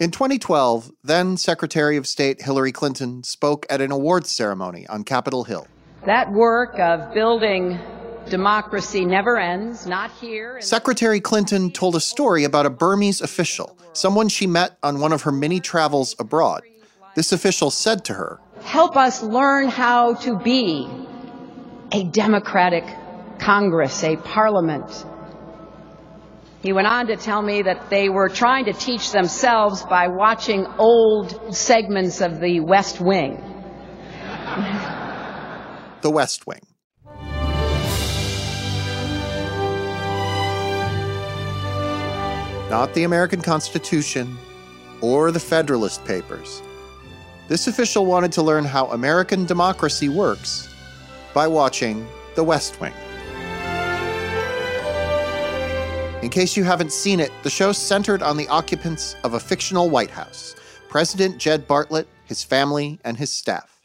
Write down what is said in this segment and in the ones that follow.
In 2012, then Secretary of State Hillary Clinton spoke at an awards ceremony on Capitol Hill. That work of building democracy never ends, not here. Secretary Clinton told a story about a Burmese official, someone she met on one of her many travels abroad. This official said to her, Help us learn how to be a democratic Congress, a parliament. He went on to tell me that they were trying to teach themselves by watching old segments of the West Wing. The West Wing. Not the American Constitution or the Federalist Papers. This official wanted to learn how American democracy works by watching The West Wing. In case you haven't seen it, the show centered on the occupants of a fictional White House President Jed Bartlet, his family, and his staff.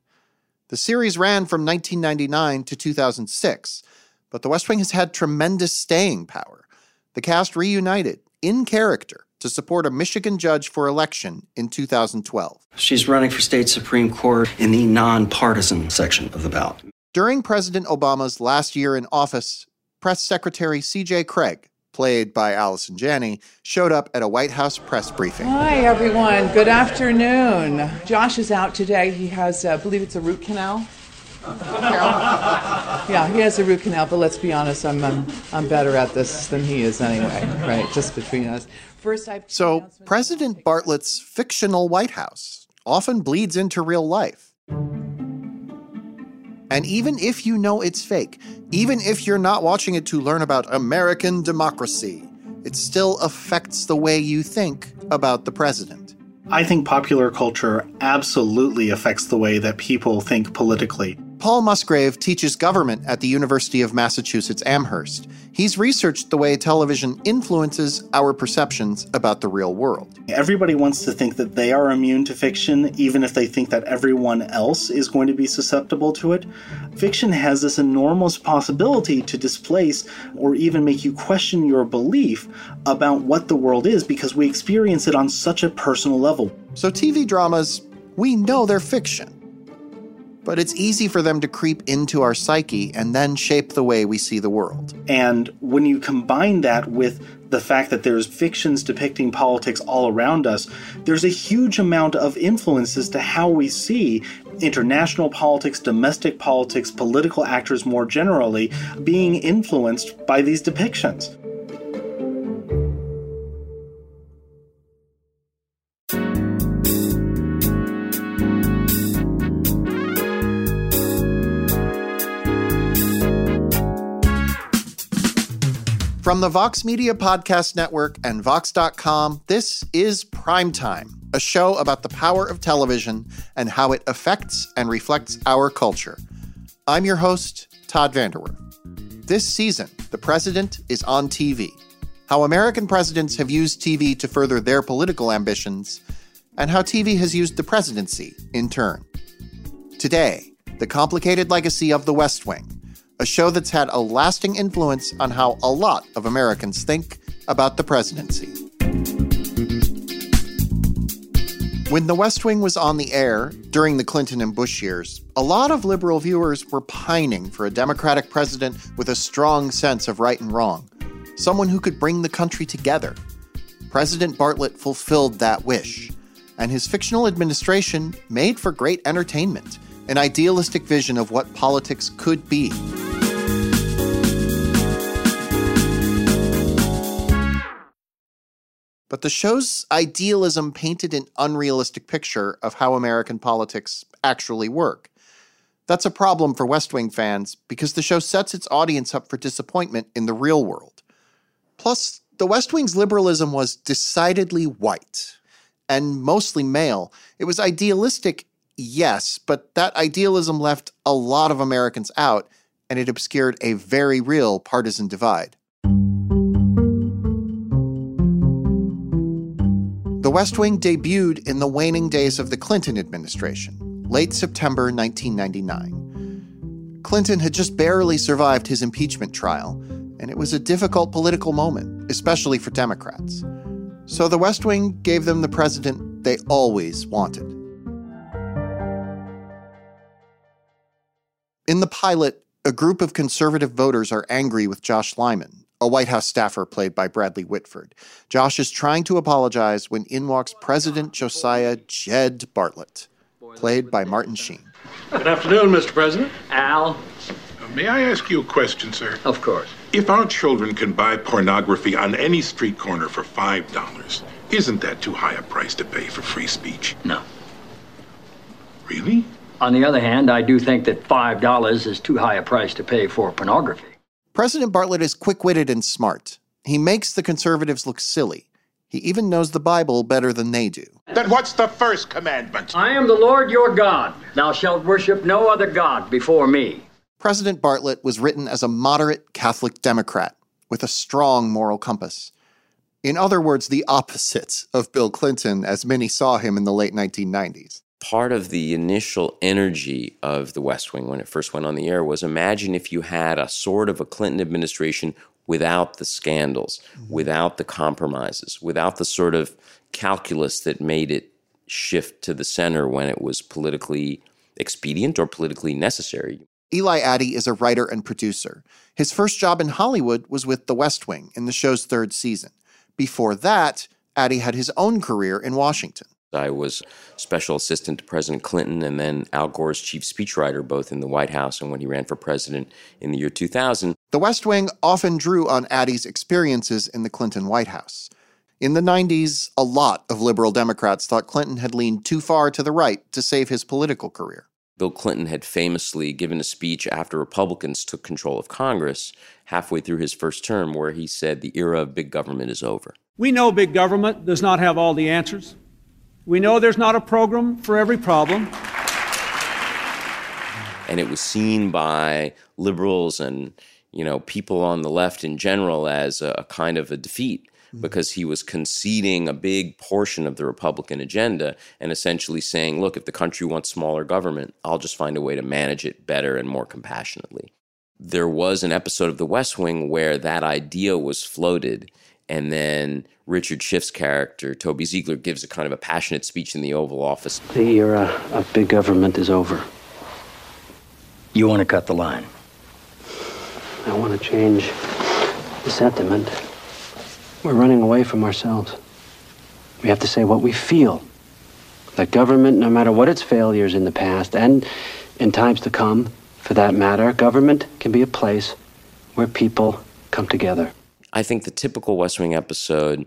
The series ran from 1999 to 2006, but The West Wing has had tremendous staying power. The cast reunited in character to support a Michigan judge for election in 2012. She's running for state Supreme Court in the nonpartisan section of the ballot. During President Obama's last year in office, Press Secretary C.J. Cregg, played by Allison Janney, showed up at a White House press briefing. Hi, everyone. Good afternoon. Josh is out today. He has, uh, I believe it's a root canal. Yeah, he has a root canal, but let's be honest, I'm, I'm, I'm better at this than he is anyway, right? Just between us. First, I So, President Bartlet's fictional White House often bleeds into real life. And even if you know it's fake, even if you're not watching it to learn about American democracy, it still affects the way you think about the president. I think popular culture absolutely affects the way that people think politically. Paul Musgrave teaches government at the University of Massachusetts Amherst. He's researched the way television influences our perceptions about the real world. Everybody wants to think that they are immune to fiction, even if they think that everyone else is going to be susceptible to it. Fiction has this enormous possibility to displace or even make you question your belief about what the world is because we experience it on such a personal level. So, TV dramas, we know they're fiction. But it's easy for them to creep into our psyche and then shape the way we see the world. And when you combine that with the fact that there's fictions depicting politics all around us, there's a huge amount of influence as to how we see international politics, domestic politics, political actors more generally being influenced by these depictions. From the Vox Media Podcast Network and Vox.com, this is Primetime, a show about the power of television and how it affects and reflects our culture. I'm your host, Todd VanDerWerff. This season, the president is on TV. How American presidents have used TV to further their political ambitions, and how TV has used the presidency in turn. Today, the complicated legacy of the West Wing a show that's had a lasting influence on how a lot of Americans think about the presidency. When The West Wing was on the air during the Clinton and Bush years, a lot of liberal viewers were pining for a Democratic president with a strong sense of right and wrong, someone who could bring the country together. President Bartlet fulfilled that wish, and his fictional administration made for great entertainment, an idealistic vision of what politics could be. But the show's idealism painted an unrealistic picture of how American politics actually work. That's a problem for West Wing fans because the show sets its audience up for disappointment in the real world. Plus, the West Wing's liberalism was decidedly white. and mostly male. It was idealistic, yes, but that idealism left a lot of Americans out, and it obscured a very real partisan divide. The West Wing debuted in the waning days of the Clinton administration, late September 1999. Clinton had just barely survived his impeachment trial, and it was a difficult political moment, especially for Democrats. So the West Wing gave them the president they always wanted. In the pilot, a group of conservative voters are angry with Josh Lyman, a White House staffer played by Bradley Whitford. Josh is trying to apologize when in walks President Josiah Jed Bartlet, played by Martin Sheen. Good afternoon, Mr. President. Al, uh, May I ask you a question, sir? of course. If our children can buy pornography on any street corner for $5, isn't that too high a price to pay for free speech? No. Really? On the other hand, I do think that $5 is too high a price to pay for pornography. President Bartlet is quick witted and smart. He makes the conservatives look silly. He even knows the Bible better than they do. Then what's the first commandment? I am the Lord your God. Thou shalt worship no other God before me. President Bartlet was written as a moderate Catholic Democrat with a strong moral compass. In other words, the opposite of Bill Clinton as many saw him in the late 1990s. Part of the initial energy of the West Wing when it first went on the air was imagine if you had a sort of a Clinton administration without the scandals, mm-hmm. without the compromises, without the sort of calculus that made it shift to the center when it was politically expedient or politically necessary. Eli Attie is a writer and producer. His first job in Hollywood was with The West Wing in the show's third season. Before that, Attie had his own career in Washington. I was special assistant to President Clinton and then Al Gore's chief speechwriter, both in the White House and when he ran for president in the year 2000. The West Wing often drew on Attie's experiences in the Clinton White House. In the 90s, a lot of liberal Democrats thought Clinton had leaned too far to the right to save his political career. Bill Clinton had famously given a speech after Republicans took control of Congress halfway through his first term where he said the era of big government is over. We know big government does not have all the answers. We know there's not a program for every problem. And it was seen by liberals and you know people on the left in general as a, a kind of a defeat mm-hmm. because he was conceding a big portion of the Republican agenda and essentially saying, look, if the country wants smaller government, I'll just find a way to manage it better and more compassionately. There was an episode of The West Wing where that idea was floated, and then Richard Schiff's character, Toby Ziegler, gives a kind of a passionate speech in the Oval Office. The era uh, of big government is over. You want to cut the line. I want to change the sentiment. We're running away from ourselves. We have to say what we feel. That government, no matter what its failures in the past and in times to come, for that matter, government can be a place where people come together. I think the typical West Wing episode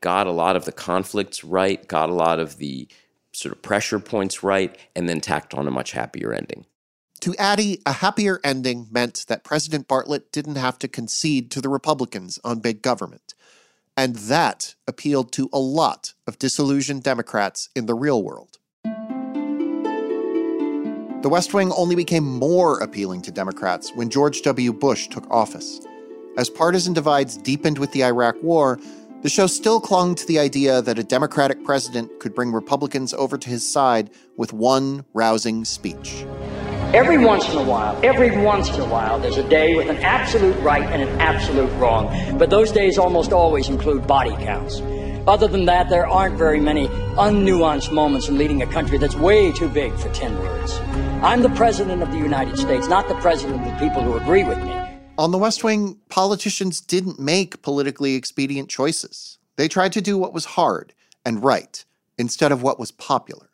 got a lot of the conflicts right, got a lot of the sort of pressure points right, and then tacked on a much happier ending. To Attie, a happier ending meant that President Bartlet didn't have to concede to the Republicans on big government. And that appealed to a lot of disillusioned Democrats in the real world. The West Wing only became more appealing to Democrats when George W. Bush took office. As partisan divides deepened with the Iraq War, the show still clung to the idea that a Democratic president could bring Republicans over to his side with one rousing speech. Every once in a while, every once in a while, there's a day with an absolute right and an absolute wrong. But those days almost always include body counts. Other than that, there aren't very many unnuanced moments in leading a country that's way too big for 10 words. I'm the President of the United States, not the President of the people who agree with me. On the West Wing, politicians didn't make politically expedient choices. They tried to do what was hard and right instead of what was popular.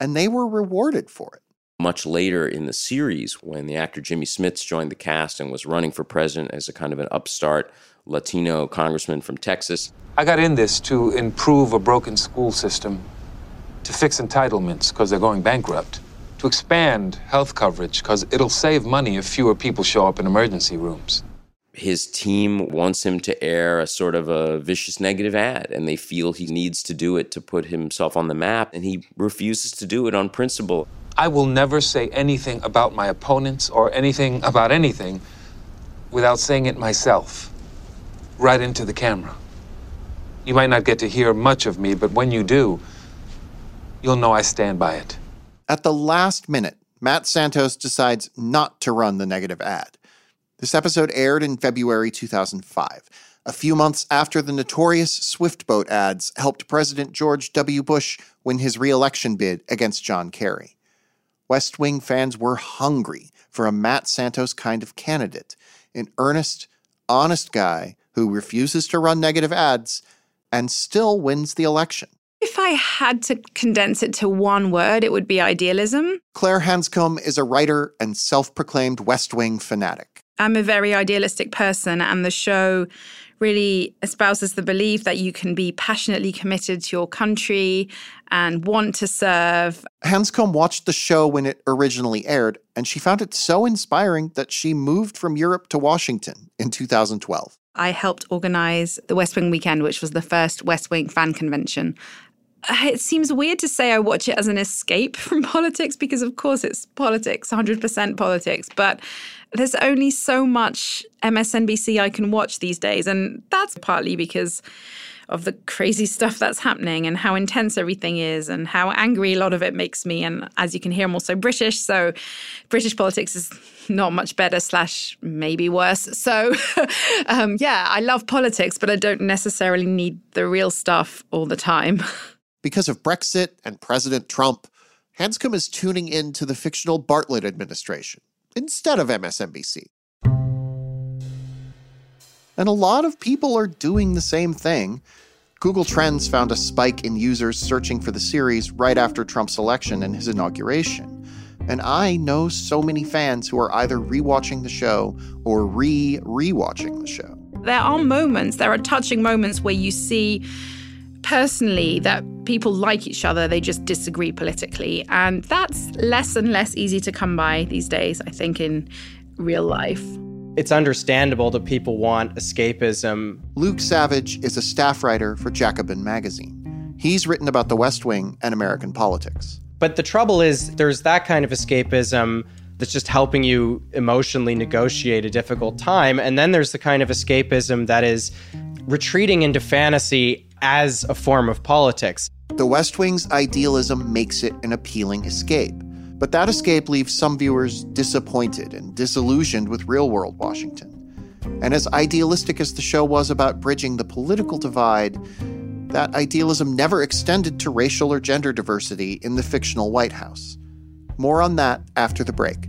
And they were rewarded for it. Much later in the series, when the actor Jimmy Smits joined the cast and was running for president as a kind of an upstart Latino congressman from Texas, I got in this to improve a broken school system, to fix entitlements because they're going bankrupt, to expand health coverage because it'll save money if fewer people show up in emergency rooms. his team wants him to air a sort of a vicious negative ad and they feel he needs to do it to put himself on the map and he refuses to do it on principle. I will never say anything about my opponents or anything about anything without saying it myself, right into the camera. You might not get to hear much of me, but when you do, you'll know I stand by it. At the last minute, Matt Santos decides not to run the negative ad. This episode aired in February 2005, a few months after the notorious Swiftboat ads helped President George W. Bush win his reelection bid against John Kerry. West Wing fans were hungry for a Matt Santos kind of candidate, an earnest, honest guy who refuses to run negative ads and still wins the election. If I had to condense it to one word, it would be idealism. Claire Handscombe is a writer and self proclaimed West Wing fanatic. I'm a very idealistic person, and the show really espouses the belief that you can be passionately committed to your country and want to serve. Handscombe watched the show when it originally aired, and she found it so inspiring that she moved from Europe to Washington in 2012. I helped organize the West Wing Weekend, which was the first West Wing fan convention. It seems weird to say I watch it as an escape from politics because, of course, it's politics, 100% politics. But there's only so much MSNBC I can watch these days. And that's partly because of the crazy stuff that's happening and how intense everything is and how angry a lot of it makes me. And as you can hear, I'm also British. So British politics is not much better, slash, maybe worse. So, um, yeah, I love politics, but I don't necessarily need the real stuff all the time. Because of Brexit and President Trump, Handscombe is tuning in to the fictional Bartlet administration instead of MSNBC. And a lot of people are doing the same thing. Google Trends found a spike in users searching for the series right after Trump's election and his inauguration. And I know so many fans who are either rewatching the show or re rewatching the show. There are moments, there are touching moments where you see personally that people like each other, they just disagree politically. And that's less and less easy to come by these days, I think, in real life. It's understandable that people want escapism. Luke Savage is a staff writer for Jacobin magazine. He's written about the West Wing and American politics. But the trouble is, there's that kind of escapism that's just helping you emotionally negotiate a difficult time. And then there's the kind of escapism that is retreating into fantasy as a form of politics. The West Wing's idealism makes it an appealing escape. But that escape leaves some viewers disappointed and disillusioned with real world Washington. And as idealistic as the show was about bridging the political divide, that idealism never extended to racial or gender diversity in the fictional White House. More on that after the break.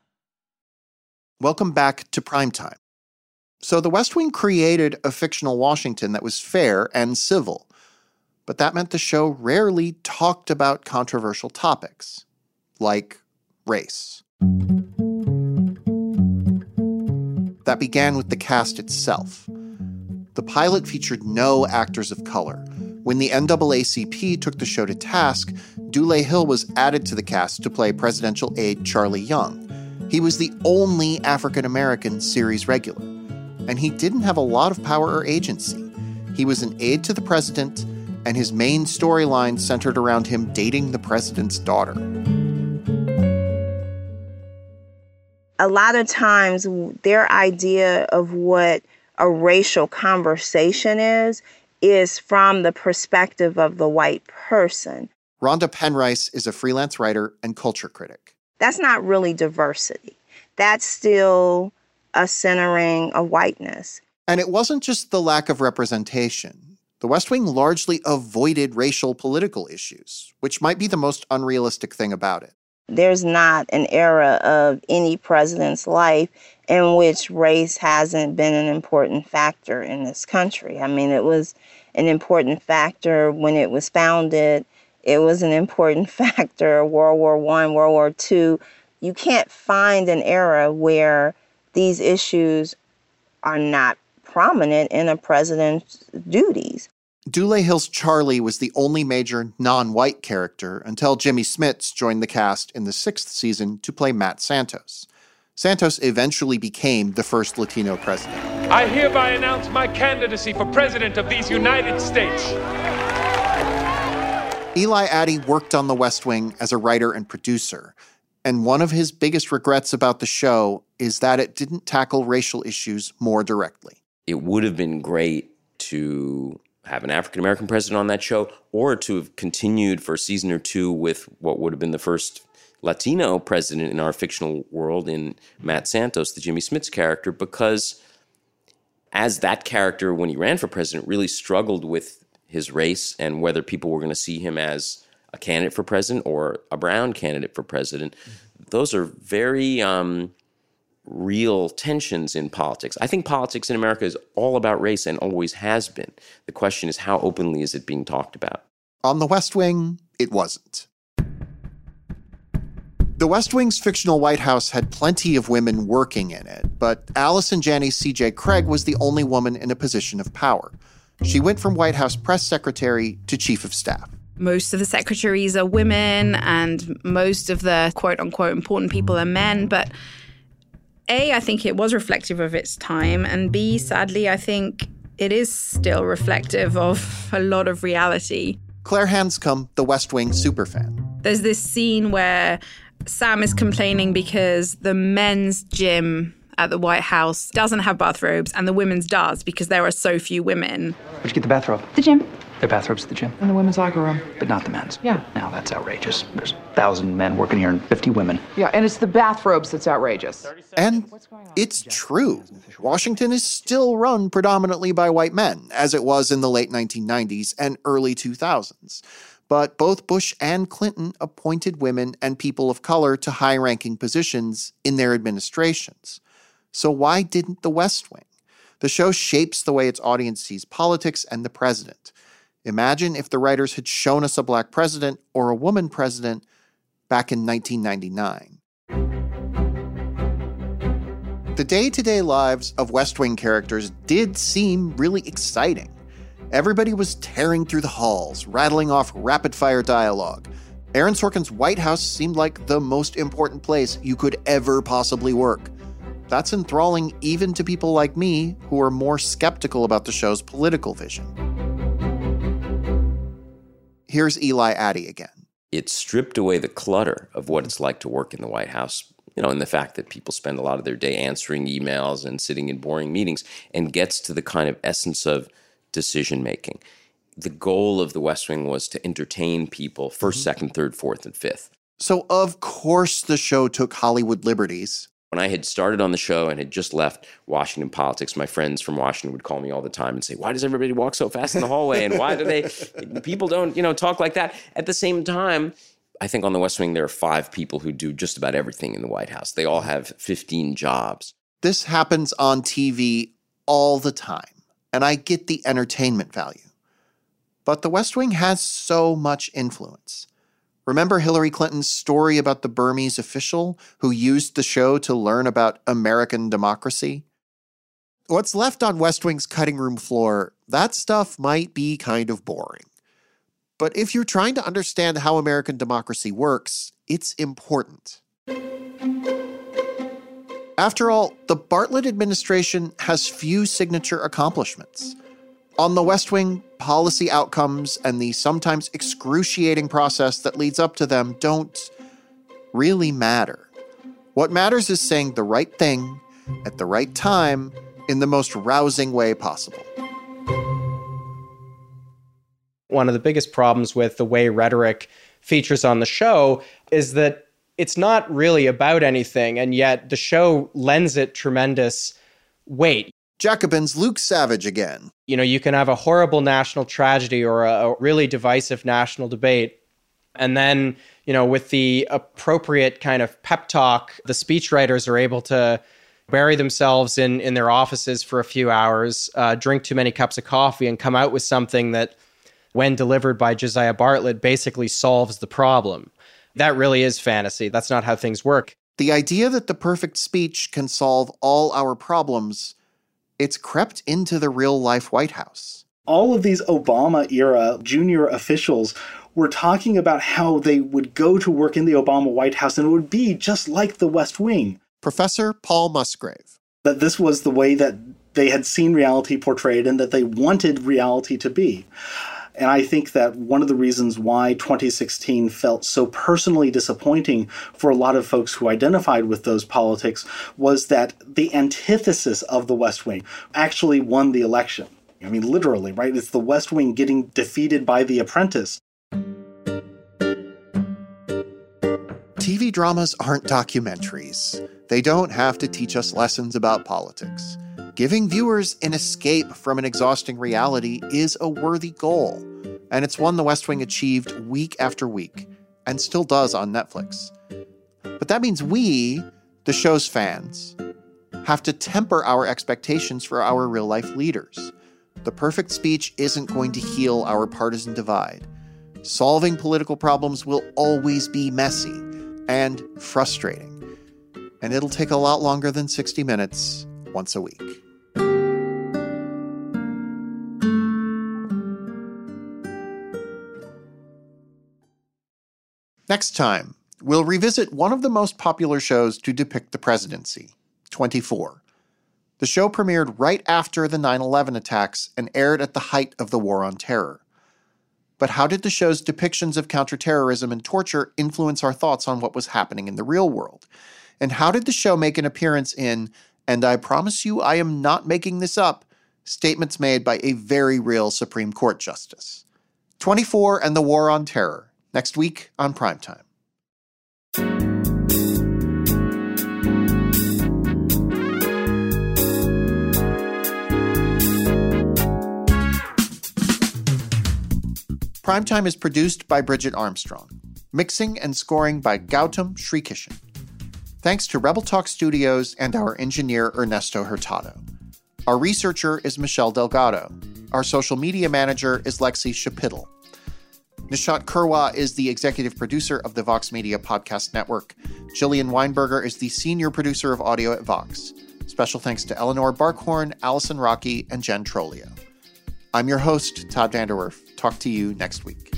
Welcome back to Primetime. So, the West Wing created a fictional Washington that was fair and civil, but that meant the show rarely talked about controversial topics, like race. That began with the cast itself. The pilot featured no actors of color. When the NAACP took the show to task, Dule Hill was added to the cast to play presidential aide Charlie Young. He was the only African American series regular, and he didn't have a lot of power or agency. He was an aide to the president, and his main storyline centered around him dating the president's daughter. A lot of times, their idea of what a racial conversation is, is from the perspective of the white person. Rhonda Penrice is a freelance writer and culture critic. That's not really diversity. That's still a centering of whiteness. And it wasn't just the lack of representation. The West Wing largely avoided racial political issues, which might be the most unrealistic thing about it. There's not an era of any president's life in which race hasn't been an important factor in this country. I mean, it was an important factor when it was founded. It was an important factor World War One, World War Two. You can't find an era where these issues are not prominent in a president's duties. Dule Hill's Charlie was the only major non white character until Jimmy Smits joined the cast in the sixth season to play Matt Santos. Santos eventually became the first Latino president. I hereby announce my candidacy for president of these United States. Eli Attie worked on The West Wing as a writer and producer, and one of his biggest regrets about the show is that it didn't tackle racial issues more directly. It would have been great to have an African American president on that show or to have continued for a season or two with what would have been the first Latino president in our fictional world in Matt Santos, the Jimmy Smits character, because as that character, when he ran for president, really struggled with his race and whether people were going to see him as a candidate for president or a brown candidate for president. Those are very um, real tensions in politics. I think politics in America is all about race and always has been. The question is how openly is it being talked about? On The West Wing, it wasn't. The West Wing's fictional White House had plenty of women working in it, but Allison Janney C.J. Cregg was the only woman in a position of power. She went from White House press secretary to chief of staff. Most of the secretaries are women, and most of the quote unquote important people are men. But A, I think it was reflective of its time, and B, sadly, I think it is still reflective of a lot of reality. Claire Handscombe, the West Wing superfan. There's this scene where Sam is complaining because the men's gym at the White House doesn't have bathrobes and the women's does because there are so few women. Where'd you get the bathrobe? The gym. The are bathrobes at the gym. In the women's locker room. But not the men's. Yeah. Now that's outrageous. There's a thousand men working here and 50 women. Yeah, and it's the bathrobes that's outrageous. And it's true. Washington is still run predominantly by white men, as it was in the late 1990s and early 2000s but both Bush and Clinton appointed women and people of color to high ranking positions in their administrations. So, why didn't The West Wing? The show shapes the way its audience sees politics and the president. Imagine if the writers had shown us a black president or a woman president back in 1999. The day to day lives of West Wing characters did seem really exciting. Everybody was tearing through the halls, rattling off rapid fire dialogue. Aaron Sorkin's White House seemed like the most important place you could ever possibly work. That's enthralling even to people like me who are more skeptical about the show's political vision. Here's Eli Attie again. It stripped away the clutter of what it's like to work in the White House, you know, and the fact that people spend a lot of their day answering emails and sitting in boring meetings, and gets to the kind of essence of decision making. The goal of the West Wing was to entertain people 1st mm-hmm. second, third, fourth, and fifth. So, of course, the show took Hollywood liberties. When I had started on the show and had just left Washington politics, my friends from Washington would call me all the time and say, "Why does everybody walk so fast in the hallway? And why do they? people don't, you know, talk like that." At the same time, I think on the West Wing there are five people who do just about everything in the White House. They all have 15 jobs. This happens on TV all the time and I get the entertainment value. But the West Wing has so much influence. Remember Hillary Clinton's story about the Burmese official who used the show to learn about American democracy? What's left on West Wing's cutting room floor, that stuff might be kind of boring. But if you're trying to understand how American democracy works, it's important. After all, the Bartlet administration has few signature accomplishments. On the West Wing, policy outcomes and the sometimes excruciating process that leads up to them don't really matter. What matters is saying the right thing at the right time in the most rousing way possible. One of the biggest problems with the way rhetoric features on the show is that it's not really about anything, and yet the show lends it tremendous weight. Jacobin's Luke Savage again. You know, you can have a horrible national tragedy or a, a really divisive national debate. And then, you know, with the appropriate kind of pep talk, the speechwriters are able to bury themselves in in their offices for a few hours, uh, drink too many cups of coffee, and come out with something that, when delivered by Josiah Bartlet, basically solves the problem. That really is fantasy. That's not how things work. The idea that the perfect speech can solve all our problems, it's crept into the real life White House. All of these Obama era junior officials were talking about how they would go to work in the Obama White House and it would be just like the West Wing. Professor Paul Musgrave. That this was the way that they had seen reality portrayed and that they wanted reality to be. And I think that one of the reasons why 2016 felt so personally disappointing for a lot of folks who identified with those politics was that the antithesis of the West Wing actually won the election. I mean, literally, right? It's the West Wing getting defeated by The Apprentice. TV dramas aren't documentaries. They don't have to teach us lessons about politics. Giving viewers an escape from an exhausting reality is a worthy goal, and it's one The West Wing achieved week after week, and still does on Netflix. But that means we, the show's fans, have to temper our expectations for our real life leaders. The perfect speech isn't going to heal our partisan divide. Solving political problems will always be messy and frustrating. And it'll take a lot longer than 60 minutes once a week. Next time, we'll revisit one of the most popular shows to depict the presidency 24. The show premiered right after the 9 11 attacks and aired at the height of the War on Terror. But how did the show's depictions of counterterrorism and torture influence our thoughts on what was happening in the real world? And how did the show make an appearance in, and I promise you I am not making this up, statements made by a very real Supreme Court justice? 24 and the War on Terror, next week on Primetime. Primetime is produced by Bridget Armstrong. Mixing and scoring by Gautam Srikishan. Thanks to Rebel Talk Studios and our engineer Ernesto Hurtado. Our researcher is Michelle Delgado. Our social media manager is Lexi Shapital. Nishat Kurwa is the executive producer of the Vox Media Podcast Network. Jillian Weinberger is the senior producer of audio at Vox. Special thanks to Eleanor Barkhorn, Allison Rockey, and Jen Trolio. I'm your host, Todd VanDerWerff. Talk to you next week.